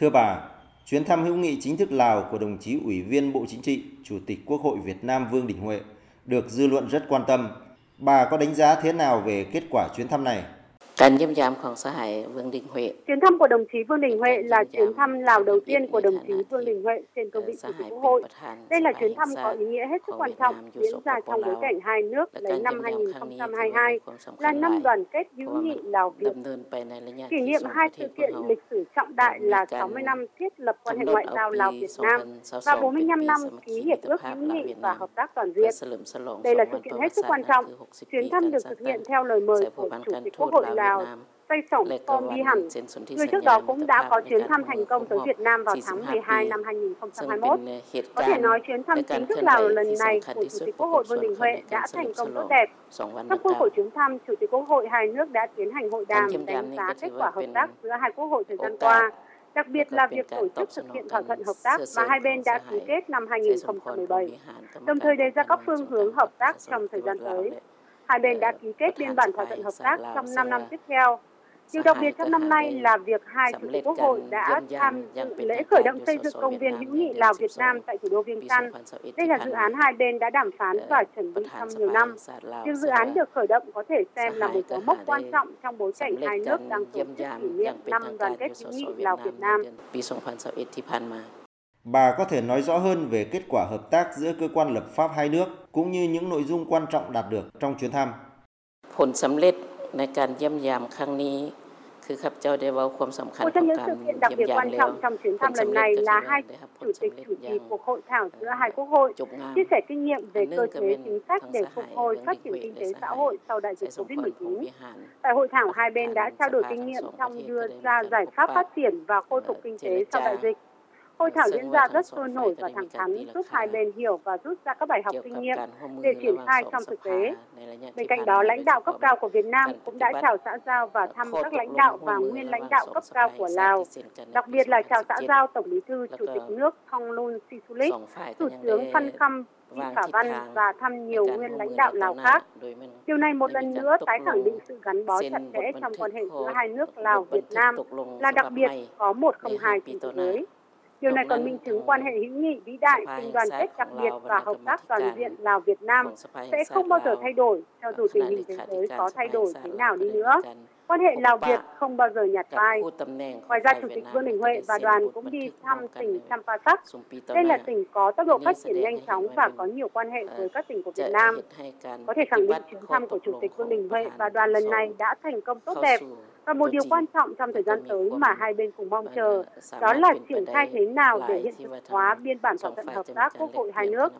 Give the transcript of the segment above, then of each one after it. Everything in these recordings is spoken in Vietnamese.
Thưa bà, chuyến thăm hữu nghị chính thức Lào của đồng chí Ủy viên Bộ Chính trị, Chủ tịch Quốc hội Việt Nam Vương Đình Huệ được dư luận rất quan tâm. Bà có đánh giá thế nào về kết quả chuyến thăm này? Trần Diêm Trạm, Hoàng Xã Hải, Vương Đình Huệ. Chuyến thăm của đồng chí Vương Đình Huệ là chuyến thăm Lào đầu tiên của đồng chí Vương Đình Huệ trên cương vị chủ tịch Quốc hội. Đây là chuyến thăm có ý nghĩa hết sức quan trọng diễn ra trong bối cảnh hai nước lấy năm 2022 là năm đoàn kết hữu nghị Lào Việt. Kỷ niệm hai sự kiện lịch sử trọng đại là 60 năm thiết lập quan hệ ngoại giao Lào Việt Nam và 45 năm ký hiệp ước hữu nghị và hợp tác toàn diện. Đây là sự kiện hết sức quan trọng. Chuyến thăm được thực hiện theo lời mời của Chủ tịch Quốc hội Lào Tây Sổng Phong Đi Hẳn. Người trước đó cũng đã có chuyến thăm thành công tới Việt Nam vào tháng 12 năm 2021. Có thể nói chuyến thăm chính thức Lào lần này của Chủ tịch Quốc hội Vương Đình Huệ đã thành công tốt đẹp. Trong khuôn khổ chuyến thăm, Chủ tịch Quốc hội hai nước đã tiến hành hội đàm đánh giá kết quả hợp tác giữa hai quốc hội thời gian qua đặc biệt là việc tổ chức thực hiện thỏa thuận hợp tác mà hai bên đã ký kết năm 2017, đồng thời đề ra các phương hướng hợp tác trong thời gian tới. Hai bên đã ký kết biên bản thỏa thuận hợp tác trong 5 năm tiếp theo. Điều đặc biệt trong năm nay là việc hai chủ tịch quốc hội đã tham dự lễ khởi động xây dựng công viên hữu nghị Lào Việt Nam tại thủ đô Viêng Chăn. Đây là dự án hai bên đã đàm phán và chuẩn bị trong nhiều năm. Việc dự án được khởi động có thể xem là một dấu mốc quan trọng trong bối cảnh hai nước đang tổ chức kỷ niệm năm đoàn kết hữu nghị Lào Việt Nam. Bà có thể nói rõ hơn về kết quả hợp tác giữa cơ quan lập pháp hai nước cũng như những nội dung quan trọng đạt được trong chuyến thăm. ผลสำเร็จในการเยี่ยมยามครั้งนี้ คือข้าพเจ้าได้เว้าความสำคัญ Một ขอ trong ง những การ sự kiện đặc เยี่ยม biệt ยาม quan แล้ว trọng trong chuyến thăm lần này là hai chủ tịch chủ trì cuộc hội thảo giữa hai quốc hội, จบงาน chia sẻ kinh nghiệm về An cơ ninh chế cầm chính sách thằng để xã phục Hải, hồi Vương phát Đình triển Huệ kinh để tế xã xã Hải, hội sau đại ใช้ dịch สมพรของ COVID-19. วิหาร Tại hội thảo, hai bên đã trao đổi kinh nghiệm trong đưa ra giải pháp phát triển và khôi phục kinh tế sau đại dịch. Hội thảo diễn ra rất sôi nổi và thẳng thắn, giúp hai bên hiểu và rút ra các bài học kinh nghiệm để triển khai trong thực tế. Bên cạnh đó, lãnh đạo cấp cao của Việt Nam cũng đã chào xã giao và thăm các lãnh đạo và nguyên lãnh đạo cấp cao của Lào, đặc biệt là chào xã giao Tổng bí thư Chủ tịch nước Thongloun Sisulit, Thủ tướng Phan Khâm Khả Văn và thăm nhiều nguyên lãnh đạo Lào khác. Điều này một lần nữa tái khẳng định sự gắn bó chặt chẽ trong quan hệ giữa hai nước Lào-Việt Nam là đặc biệt có một không hai trên thế giới. Điều này còn minh chứng quan hệ hữu nghị vĩ đại, tình đoàn kết đặc biệt và hợp tác toàn diện Lào Việt Nam sẽ không bao giờ thay đổi cho dù tình hình thế giới có thay đổi thế nào đi nữa. Quan hệ Lào Việt không bao giờ nhạt phai. Ngoài ra, Chủ tịch Vương Đình Huệ và đoàn cũng đi thăm tỉnh Champasak. Đây là tỉnh có tốc độ phát triển nhanh chóng và có nhiều quan hệ với các tỉnh của Việt Nam. Có thể khẳng định chuyến thăm của Chủ tịch Vương Đình Huệ và đoàn lần này đã thành công tốt đẹp và một điều quan trọng trong thời gian tới mà hai bên cùng mong chờ đó là triển khai thế nào để hiện thực hóa biên bản thỏa thuận hợp tác quốc hội hai nước.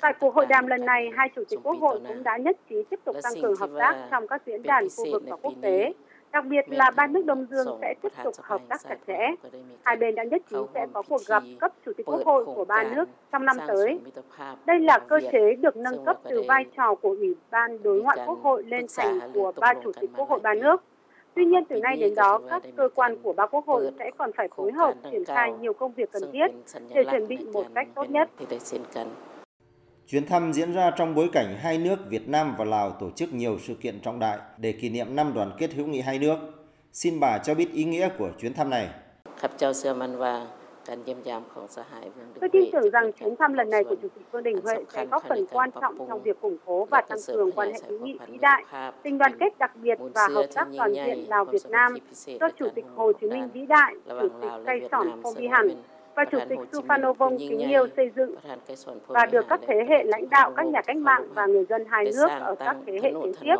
Tại cuộc hội đàm lần này, hai chủ tịch quốc hội cũng đã nhất trí tiếp tục tăng cường hợp tác trong các diễn đàn khu vực và quốc tế đặc biệt là ba nước Đông Dương sẽ tiếp tục hợp tác chặt chẽ. Hai bên đã nhất trí sẽ có cuộc gặp cấp chủ tịch quốc hội của ba nước trong năm tới. Đây là cơ chế được nâng cấp từ vai trò của Ủy ban Đối ngoại Quốc hội lên thành của ba chủ tịch quốc hội ba nước. Tuy nhiên, từ nay đến đó, các cơ quan của ba quốc hội sẽ còn phải phối hợp triển khai nhiều công việc cần thiết để chuẩn bị một cách tốt nhất. Chuyến thăm diễn ra trong bối cảnh hai nước Việt Nam và Lào tổ chức nhiều sự kiện trọng đại để kỷ niệm năm đoàn kết hữu nghị hai nước. Xin bà cho biết ý nghĩa của chuyến thăm này. Tôi tin tưởng rằng chuyến thăm lần này của Chủ tịch Vương Đình Huệ sẽ góp phần quan trọng trong việc củng cố và tăng cường quan hệ hữu nghị vĩ đại, tình đoàn kết đặc biệt và hợp tác toàn diện Lào-Việt Nam do Chủ tịch Hồ Chí Minh vĩ đại, Chủ tịch Cây Sòn Phong Vi Hẳn và Chủ tịch Suphan Vong kính yêu xây dựng và được các thế hệ lãnh đạo các nhà cách mạng và người dân hai nước ở các thế hệ kế tiếp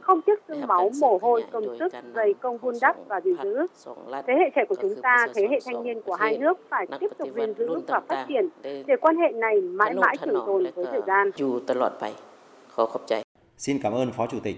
không tiếc xương máu, mồ hôi, công sức, dày công vun đắp và gìn giữ. Thế hệ trẻ của chúng ta, thế hệ thanh niên của hai nước phải tiếp tục gìn giữ và phát triển để quan hệ này mãi mãi trường tồn với thời gian. Xin cảm ơn Phó Chủ tịch